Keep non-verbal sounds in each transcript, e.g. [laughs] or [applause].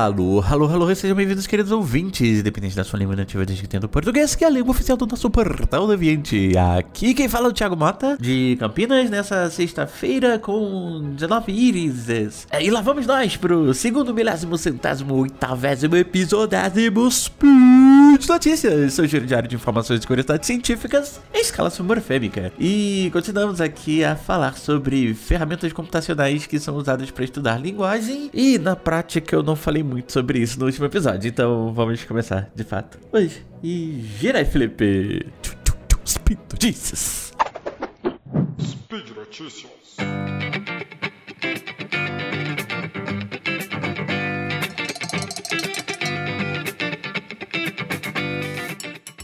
Alô, alô, alô, sejam bem-vindos, queridos ouvintes, independente da sua língua nativa, desde que tendo português, que é a língua oficial do nosso portal do ambiente. Aqui quem fala é o Thiago Mota, de Campinas, nessa sexta-feira com 19 íris. É, e lá vamos nós pro segundo milésimo, centésimo, oitavésimo episódio Speed Notícias, seu giro diário de informações e curiosidades científicas em escala submorfêmica. E continuamos aqui a falar sobre ferramentas computacionais que são usadas para estudar linguagem e na prática eu não falei muito sobre isso no último episódio, então vamos começar de fato hoje. E gira Felipe! Speed Notícias! Speed Notícias.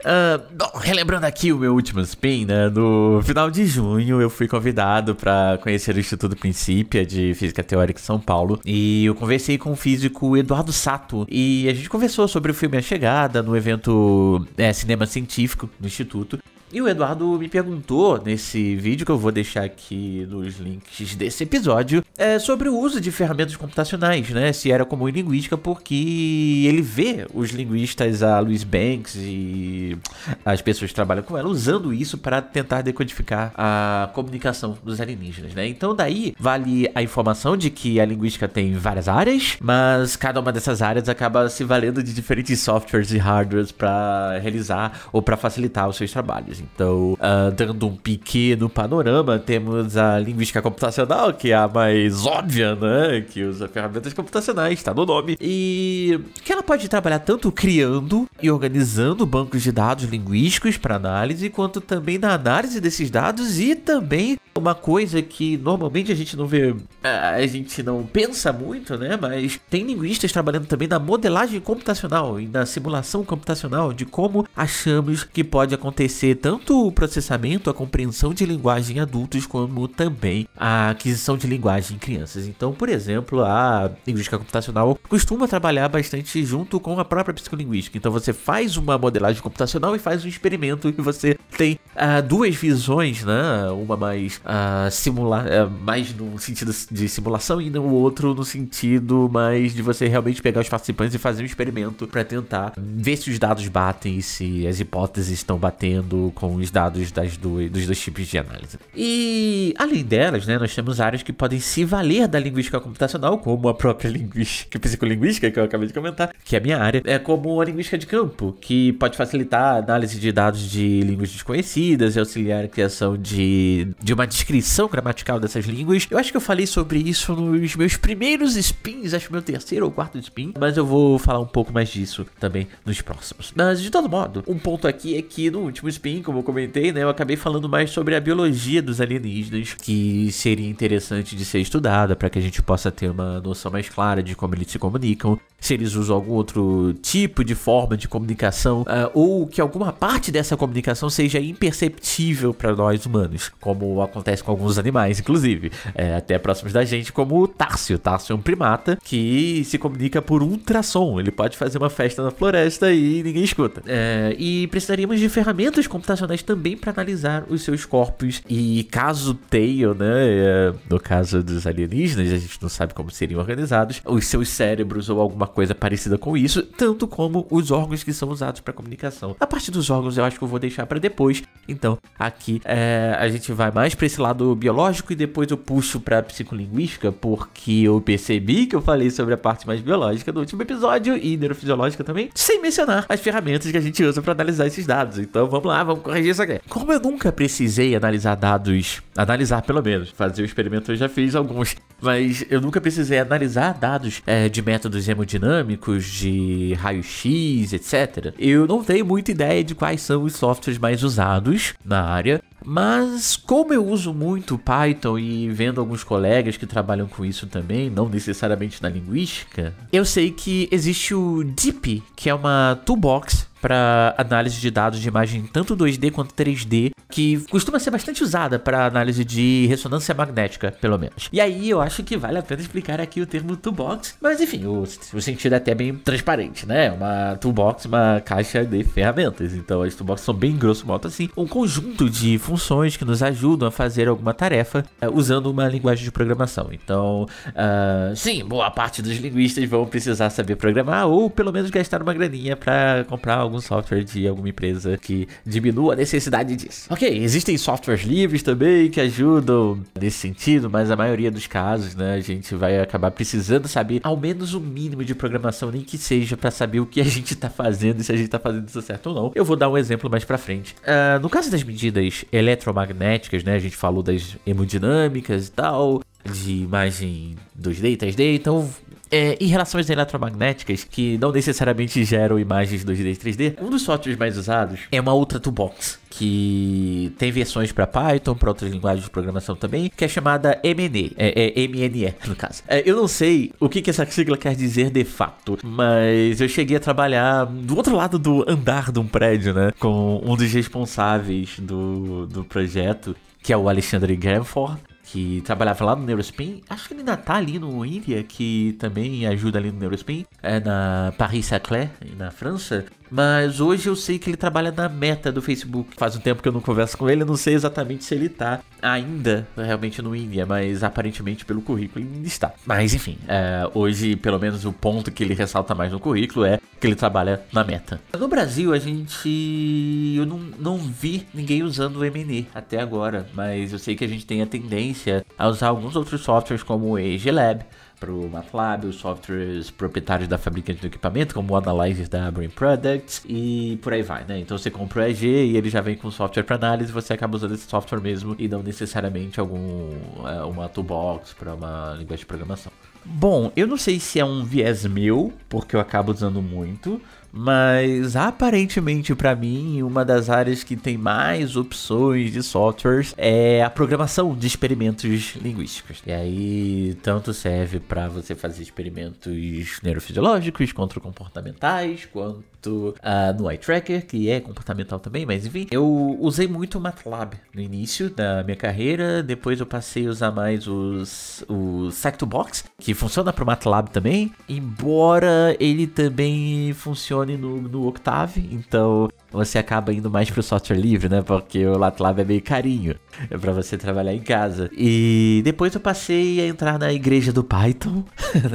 Uh, bom, relembrando aqui o meu último spin, né? No final de junho eu fui convidado para conhecer o Instituto Princípia de Física Teórica em São Paulo e eu conversei com o físico Eduardo Sato e a gente conversou sobre o filme A Chegada no evento é, Cinema Científico do Instituto. E o Eduardo me perguntou nesse vídeo que eu vou deixar aqui nos links desse episódio é, sobre o uso de ferramentas computacionais, né? Se era comum em linguística, porque ele vê os linguistas, a Louise Banks e as pessoas que trabalham com ela, usando isso para tentar decodificar a comunicação dos alienígenas, né? Então daí vale a informação de que a linguística tem várias áreas, mas cada uma dessas áreas acaba se valendo de diferentes softwares e hardwares para realizar ou para facilitar os seus trabalhos. Então, uh, dando um pequeno panorama, temos a linguística computacional, que é a mais óbvia, né? Que usa ferramentas computacionais, está no nome. E que ela pode trabalhar tanto criando e organizando bancos de dados linguísticos para análise, quanto também na análise desses dados e também uma coisa que normalmente a gente não vê, a gente não pensa muito, né? Mas tem linguistas trabalhando também na modelagem computacional e na simulação computacional de como achamos que pode acontecer tanto o processamento, a compreensão de linguagem em adultos, como também a aquisição de linguagem em crianças. Então, por exemplo, a linguística computacional costuma trabalhar bastante junto com a própria psicolinguística. Então, você faz uma modelagem computacional e faz um experimento e você tem uh, duas visões, né? Uma mais uh, simular, uh, mais no sentido de simulação e no outro no sentido mais de você realmente pegar os participantes e fazer um experimento para tentar ver se os dados batem e se as hipóteses estão batendo com os dados das duas, dos dois tipos de análise. E além delas, né, nós temos áreas que podem se valer da linguística computacional, como a própria [laughs] linguística, psicolinguística que eu acabei de comentar, que é a minha área, é como a linguística de campo, que pode facilitar a análise de dados de línguas desconhecidas e auxiliar a criação de, de uma descrição gramatical dessas línguas. Eu acho que eu falei sobre isso nos meus primeiros spins, acho que meu terceiro ou quarto spin, mas eu vou falar um pouco mais disso também nos próximos. Mas de todo modo, um ponto aqui é que no último spin, como eu comentei, né, eu acabei falando mais sobre a biologia dos alienígenas, que seria interessante de ser estudada para que a gente possa ter uma noção mais clara de como eles se comunicam, se eles usam algum outro tipo de forma de comunicação, uh, ou que alguma parte dessa comunicação seja imperceptível para nós humanos, como acontece com alguns animais, inclusive, é, até próximos da gente, como o Társio. O é um primata que se comunica por ultrassom. Ele pode fazer uma festa na floresta e ninguém escuta. É, e precisaríamos de ferramentas computacionais também para analisar os seus corpos. E caso tenham, né, é, no caso dos alienígenas, a gente não sabe como seriam organizados, os seus cérebros ou alguma coisa parecida com isso, tanto como os órgãos que são usados para comunicação. A parte dos órgãos eu acho que eu vou deixar para depois. Então, aqui é, a gente vai mais para esse lado biológico e depois eu puxo para psicolinguística, porque eu percebi que eu falei sobre a parte mais biológica no último episódio e neurofisiológica também, sem mencionar as ferramentas que a gente usa para analisar esses dados. Então, vamos lá, vamos corrigir isso aqui. Como eu nunca precisei analisar dados, analisar pelo menos, fazer o experimento eu já fiz alguns, mas eu nunca precisei analisar dados é, de métodos hemodinâmicos, de raio-x, etc. Eu não tenho muita ideia de quais são os softwares mais usados na área, mas como eu uso muito Python e vendo alguns colegas que trabalham com isso também, não necessariamente na linguística, eu sei que existe o DeepI, que é uma toolbox para análise de dados de imagem tanto 2D quanto 3D que costuma ser bastante usada para análise de ressonância magnética, pelo menos. E aí eu acho que vale a pena explicar aqui o termo toolbox, mas enfim, o, o sentido é até bem transparente, né? Uma toolbox, uma caixa de ferramentas. Então as toolboxes são bem grosso modo assim, um conjunto de funções que nos ajudam a fazer alguma tarefa uh, usando uma linguagem de programação. Então, uh, sim, boa parte dos linguistas vão precisar saber programar ou pelo menos gastar uma graninha para comprar algum software de alguma empresa que diminua a necessidade disso. Ok, existem softwares livres também que ajudam nesse sentido, mas a maioria dos casos, né, a gente vai acabar precisando saber ao menos o mínimo de programação, nem que seja para saber o que a [laughs] gente tá fazendo e se a gente tá fazendo isso certo ou não. Eu vou dar um exemplo mais para frente. Uh, no caso das medidas eletromagnéticas, né, a gente falou das hemodinâmicas e tal, de imagem 2D e 3D, então é, em relação às eletromagnéticas, que não necessariamente geram imagens 2D e 3D, um dos softwares mais usados é uma outra toolbox, que tem versões para Python, para outras linguagens de programação também, que é chamada MNE, é, é MNE no caso. É, eu não sei o que, que essa sigla quer dizer de fato, mas eu cheguei a trabalhar do outro lado do andar de um prédio, né, com um dos responsáveis do, do projeto, que é o Alexandre Granford, que trabalhava lá no Neurospin. Acho que ele ainda tá ali no India, que também ajuda ali no Neurospin. É na Paris-Saclay, na França. Mas hoje eu sei que ele trabalha na meta do Facebook. Faz um tempo que eu não converso com ele, eu não sei exatamente se ele tá ainda realmente no India, mas aparentemente pelo currículo ele está. Mas enfim, é, hoje pelo menos o ponto que ele ressalta mais no currículo é que ele trabalha na meta. No Brasil a gente. Eu não, não vi ninguém usando o MNE até agora, mas eu sei que a gente tem a tendência a usar alguns outros softwares como o AG Lab para o MATLAB, os softwares proprietários da fabricante do equipamento, como o Analyzer da Brain Products e por aí vai, né? Então você compra o EG e ele já vem com software para análise, você acaba usando esse software mesmo e não necessariamente algum é, uma toolbox para uma linguagem de programação. Bom, eu não sei se é um viés meu, porque eu acabo usando muito, mas aparentemente para mim, uma das áreas que tem mais opções de softwares é a programação de experimentos linguísticos. E aí tanto serve para você fazer experimentos neurofisiológicos, quanto comportamentais, quanto uh, no eye tracker, que é comportamental também, mas enfim, eu usei muito o MATLAB no início da minha carreira, depois eu passei a usar mais os o Sectobox, que funciona para o MATLAB também, embora ele também funcione funcione no, no Octave, então você acaba indo mais pro software livre, né? Porque o MATLAB é meio carinho é para você trabalhar em casa. E depois eu passei a entrar na igreja do Python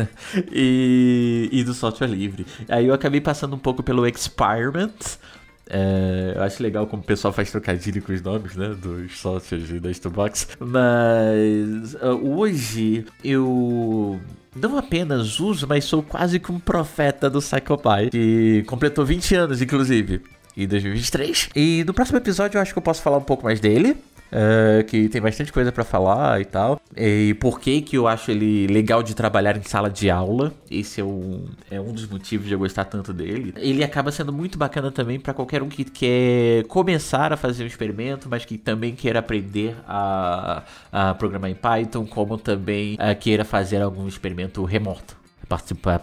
[laughs] e, e do software livre. Aí eu acabei passando um pouco pelo Experiment, é, eu acho legal como o pessoal faz trocadilho com os nomes, né? Dos softwares e da Toolbox. Mas uh, hoje eu não apenas uso, mas sou quase que um profeta do PsychoPy, que completou 20 anos, inclusive, em 2023. E no próximo episódio eu acho que eu posso falar um pouco mais dele. Uh, que tem bastante coisa para falar e tal. E por que que eu acho ele legal de trabalhar em sala de aula. Esse é um, é um dos motivos de eu gostar tanto dele. Ele acaba sendo muito bacana também para qualquer um que quer começar a fazer um experimento, mas que também queira aprender a, a programar em Python, como também uh, queira fazer algum experimento remoto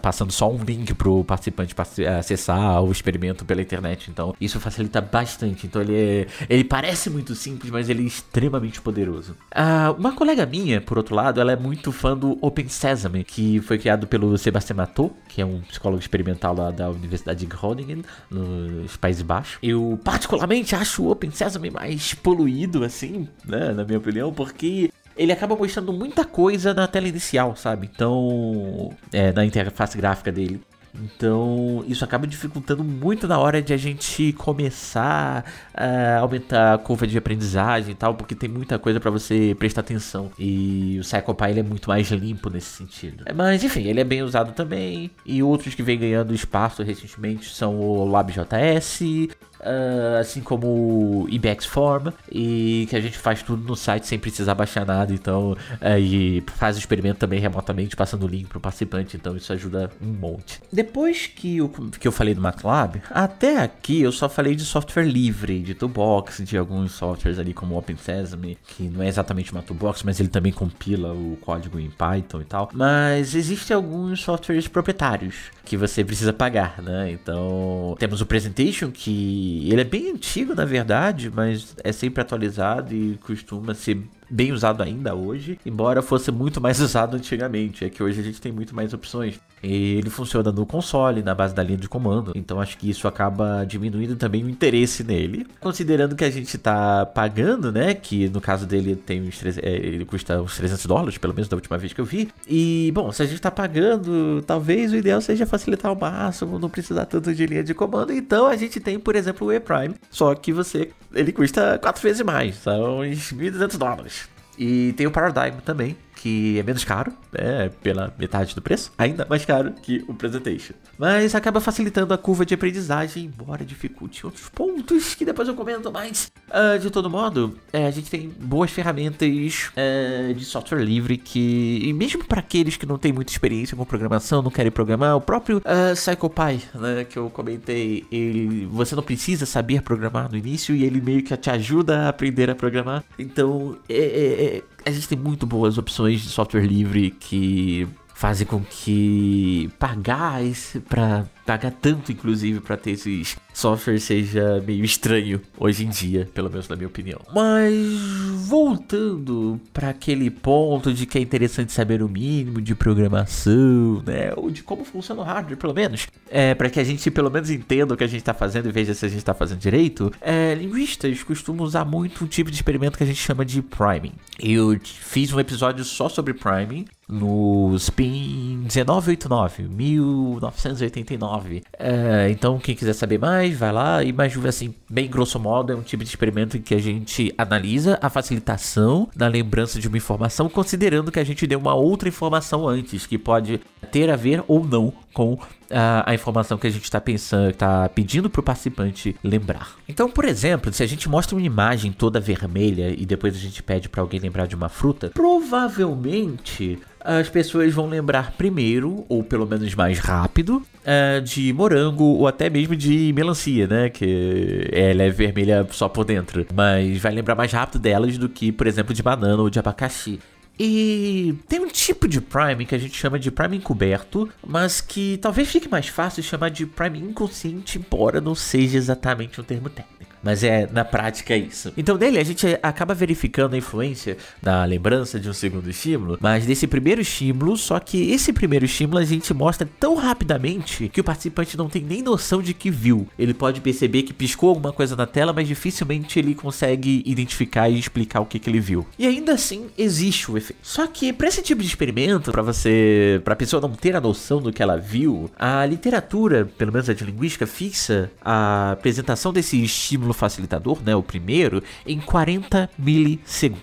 passando só um link pro participante acessar o experimento pela internet. Então, isso facilita bastante. Então, ele é, ele parece muito simples, mas ele é extremamente poderoso. Ah, uma colega minha, por outro lado, ela é muito fã do Open Sesame, que foi criado pelo Sebastian Matot, que é um psicólogo experimental lá da Universidade de Groningen, nos Países Baixos. Eu particularmente acho o Open Sesame mais poluído, assim, né, na minha opinião, porque ele acaba mostrando muita coisa na tela inicial, sabe? Então, é, na interface gráfica dele. Então, isso acaba dificultando muito na hora de a gente começar a aumentar a curva de aprendizagem e tal, porque tem muita coisa para você prestar atenção. E o PsychoPy ele é muito mais limpo nesse sentido. Mas, enfim, ele é bem usado também. E outros que vem ganhando espaço recentemente são o LabJS, uh, assim como o IBEX Form, e que a gente faz tudo no site sem precisar baixar nada, então, uh, e faz o experimento também remotamente, passando o link para o participante, então isso ajuda um monte. Depois que eu, que eu falei do MATLAB, até aqui eu só falei de software livre, de toolbox, de alguns softwares ali como OpenSesame, que não é exatamente uma toolbox, mas ele também compila o código em Python e tal. Mas existem alguns softwares proprietários que você precisa pagar, né? Então, temos o Presentation, que ele é bem antigo, na verdade, mas é sempre atualizado e costuma ser bem usado ainda hoje, embora fosse muito mais [laughs] usado antigamente. É que hoje a gente tem muito mais opções. E ele funciona no console, na base da linha de comando, então acho que isso acaba diminuindo também o interesse nele. Considerando que a gente tá pagando, né? Que no caso dele tem uns, é, ele custa uns 300 dólares, pelo menos da última vez que eu vi. E bom, se a gente tá pagando, talvez o ideal seja facilitar ao máximo, não precisar tanto de linha de comando. Então a gente tem, por exemplo, o E-Prime, só que você ele custa quatro vezes mais, são uns 1.200 dólares. E tem o Paradigm também, que é menos caro, é pela metade do preço, ainda mais caro que o Presentation. Mas acaba facilitando a curva de aprendizagem, embora dificulte outros pontos que depois eu comento mais. Uh, de todo modo, é, a gente tem boas ferramentas é, de software livre que, e mesmo para aqueles que não têm muita experiência com programação, não querem programar, o próprio uh, CyclePy, né, que eu comentei, ele, você não precisa saber programar no início e ele meio que te ajuda a aprender a programar. Então, é, é, é a gente tem muito boas opções de software livre que fazem com que pagar para pagar tanto, inclusive, para ter esses softwares seja meio estranho hoje em dia, pelo menos na minha opinião. Mas voltando para aquele ponto de que é interessante saber o mínimo de programação, né, ou de como funciona o hardware, pelo menos, é para que a gente pelo menos entenda o que a gente está fazendo e veja se a gente está fazendo direito. É, linguistas costumam usar muito um tipo de experimento que a gente chama de priming. Eu fiz um episódio só sobre priming no Spin 1989, 1989. É, então, quem quiser saber mais, vai lá. E mais assim, bem grosso modo, é um tipo de experimento em que a gente analisa a facilitação na lembrança de uma informação, considerando que a gente deu uma outra informação antes, que pode ter a ver ou não com a, a informação que a gente está pensando, está pedindo para o participante lembrar. Então, por exemplo, se a gente mostra uma imagem toda vermelha e depois a gente pede para alguém lembrar de uma fruta, provavelmente as pessoas vão lembrar primeiro, ou pelo menos mais rápido, uh, de morango ou até mesmo de melancia, né? Que ela é vermelha só por dentro. Mas vai lembrar mais rápido delas do que, por exemplo, de banana ou de abacaxi. E tem um tipo de Prime que a gente chama de Prime encoberto, mas que talvez fique mais fácil chamar de Prime inconsciente, embora não seja exatamente um termo técnico. Mas é, na prática, é isso. Então, nele, a gente acaba verificando a influência da lembrança de um segundo estímulo, mas desse primeiro estímulo, só que esse primeiro estímulo a gente mostra tão rapidamente que o participante não tem nem noção de que viu. Ele pode perceber que piscou alguma coisa na tela, mas dificilmente ele consegue identificar e explicar o que, que ele viu. E ainda assim, existe o efeito. Só que, para esse tipo de experimento, para você, para pessoa não ter a noção do que ela viu, a literatura, pelo menos a de linguística, fixa a apresentação desse estímulo facilitador, né, o primeiro, em 40 milissegundos.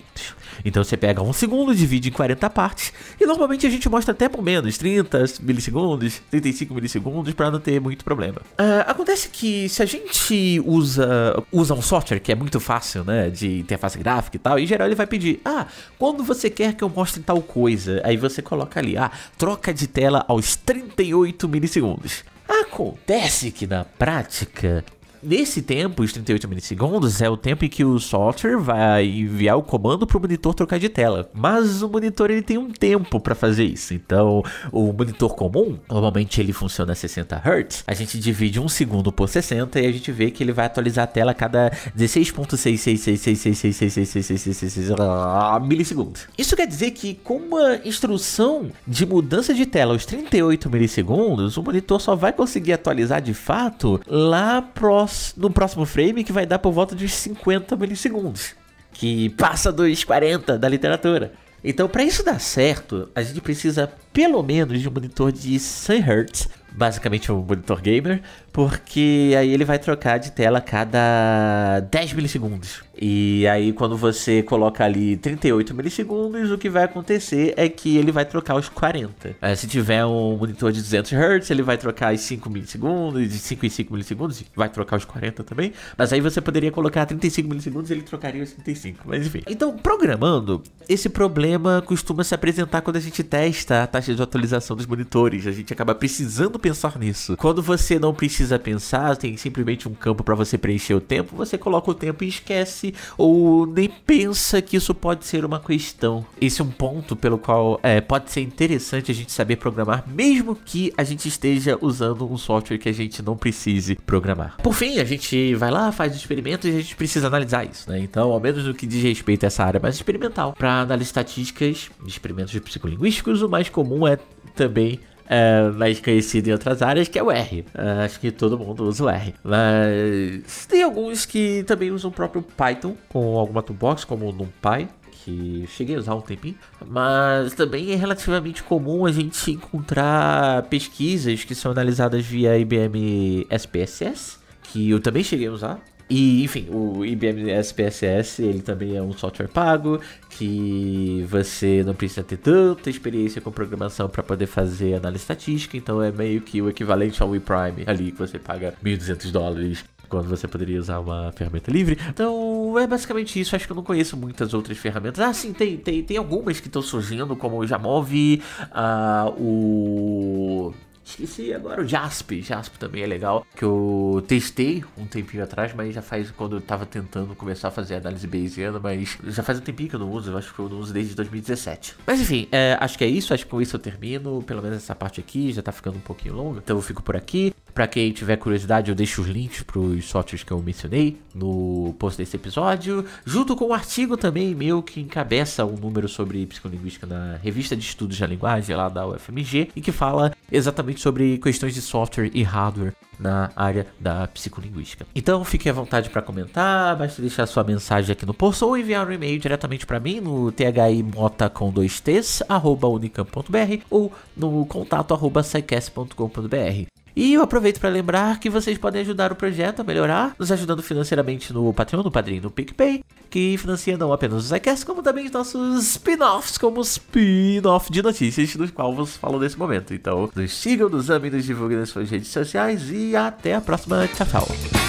Então você pega um segundo, divide em 40 partes, e normalmente a gente mostra até por menos, 30 milissegundos, 35 milissegundos, para não ter muito problema. Uh, acontece que se a gente usa, usa um software que é muito fácil, né, de interface gráfica e tal, em geral ele vai pedir, ah, quando você quer que eu mostre tal coisa, aí você coloca ali, ah, troca de tela aos 38 milissegundos. Acontece que na prática Nesse tempo, os 38 milissegundos é o tempo em que o software vai enviar o comando para o monitor trocar de tela. Mas o monitor ele tem um tempo para fazer isso. Então, o monitor comum, normalmente ele funciona a 60 Hz. A gente divide um segundo por 60 e a gente vê que ele vai atualizar a tela a cada 16.666666666 milissegundos. Isso quer dizer que com uma instrução de mudança de tela aos 38 milissegundos, o monitor só vai conseguir atualizar de fato lá próximo no próximo frame que vai dar por volta de 50 milissegundos. Que passa dos 40 da literatura. Então, para isso dar certo, a gente precisa pelo menos de um monitor de 100 Hz basicamente um monitor gamer, porque aí ele vai trocar de tela a cada 10 milissegundos. E aí quando você coloca ali 38 milissegundos, o que vai acontecer é que ele vai trocar os 40. É, se tiver um monitor de 200 Hz, ele vai trocar os 5 milissegundos, de 5 em 5 milissegundos, vai trocar os 40 também. Mas aí você poderia colocar 35 milissegundos e ele trocaria os 35. Mas enfim. Então, programando, esse problema costuma se apresentar quando a gente testa a taxa de atualização dos monitores. A gente acaba precisando pensar nisso. Quando você não precisa precisa pensar, tem simplesmente um campo para você preencher o tempo, você coloca o tempo e esquece ou nem pensa que isso pode ser uma questão. Esse é um ponto pelo qual é, pode ser interessante a gente saber programar, mesmo que a gente esteja usando um software que a gente não precise programar. Por fim, a gente vai lá, faz experimentos e a gente precisa analisar isso, né? Então, ao menos no que diz respeito a essa área mais experimental, para analisar estatísticas experimentos psicolinguísticos, o mais comum é também é, mais conhecido em outras áreas, que é o R. É, acho que todo mundo usa o R. Mas tem alguns que também usam o próprio Python com alguma toolbox, como o NumPy, que cheguei a usar um tempinho, mas também é relativamente comum a gente encontrar pesquisas que são analisadas via IBM SPSS, que eu também cheguei a usar. E, enfim, o IBM SPSS, ele também é um software pago, que você não precisa ter tanta experiência com programação para poder fazer análise estatística, então é meio que o equivalente ao ePrime ali, que você paga 1.200 dólares quando você poderia usar uma ferramenta livre. Então, é basicamente isso. Acho que eu não conheço muitas outras ferramentas. Ah, sim, tem, tem, tem algumas que estão surgindo, como o Jamov, uh, o Esqueci agora o Jasp. Jasp também é legal. Que eu testei um tempinho atrás, mas já faz quando eu tava tentando começar a fazer análise Bayesiana, mas já faz um tempinho que eu não uso. Eu acho que eu não uso desde 2017. Mas enfim, é, acho que é isso. Acho que com isso eu termino. Pelo menos essa parte aqui já tá ficando um pouquinho longa. Então eu fico por aqui. Pra quem tiver curiosidade, eu deixo os links pros softwares que eu mencionei no post desse episódio, junto com um artigo também meu que encabeça um número sobre psicolinguística na revista de estudos da linguagem lá da UFMG e que fala exatamente sobre questões de software e hardware na área da psicolinguística. Então fique à vontade para comentar, basta deixar sua mensagem aqui no post ou enviar um e-mail diretamente para mim no thimota com dois t's, arroba unicamp.br ou no contato arroba e eu aproveito para lembrar que vocês podem ajudar o projeto a melhorar, nos ajudando financeiramente no Patreon, no Padrinho, no PicPay, que financia não apenas o Zycast, como também os nossos spin-offs, como spin-off de notícias, dos quais vos falo nesse momento. Então, nos sigam, nos amem, nos divulguem nas suas redes sociais e até a próxima. Tchau, tchau.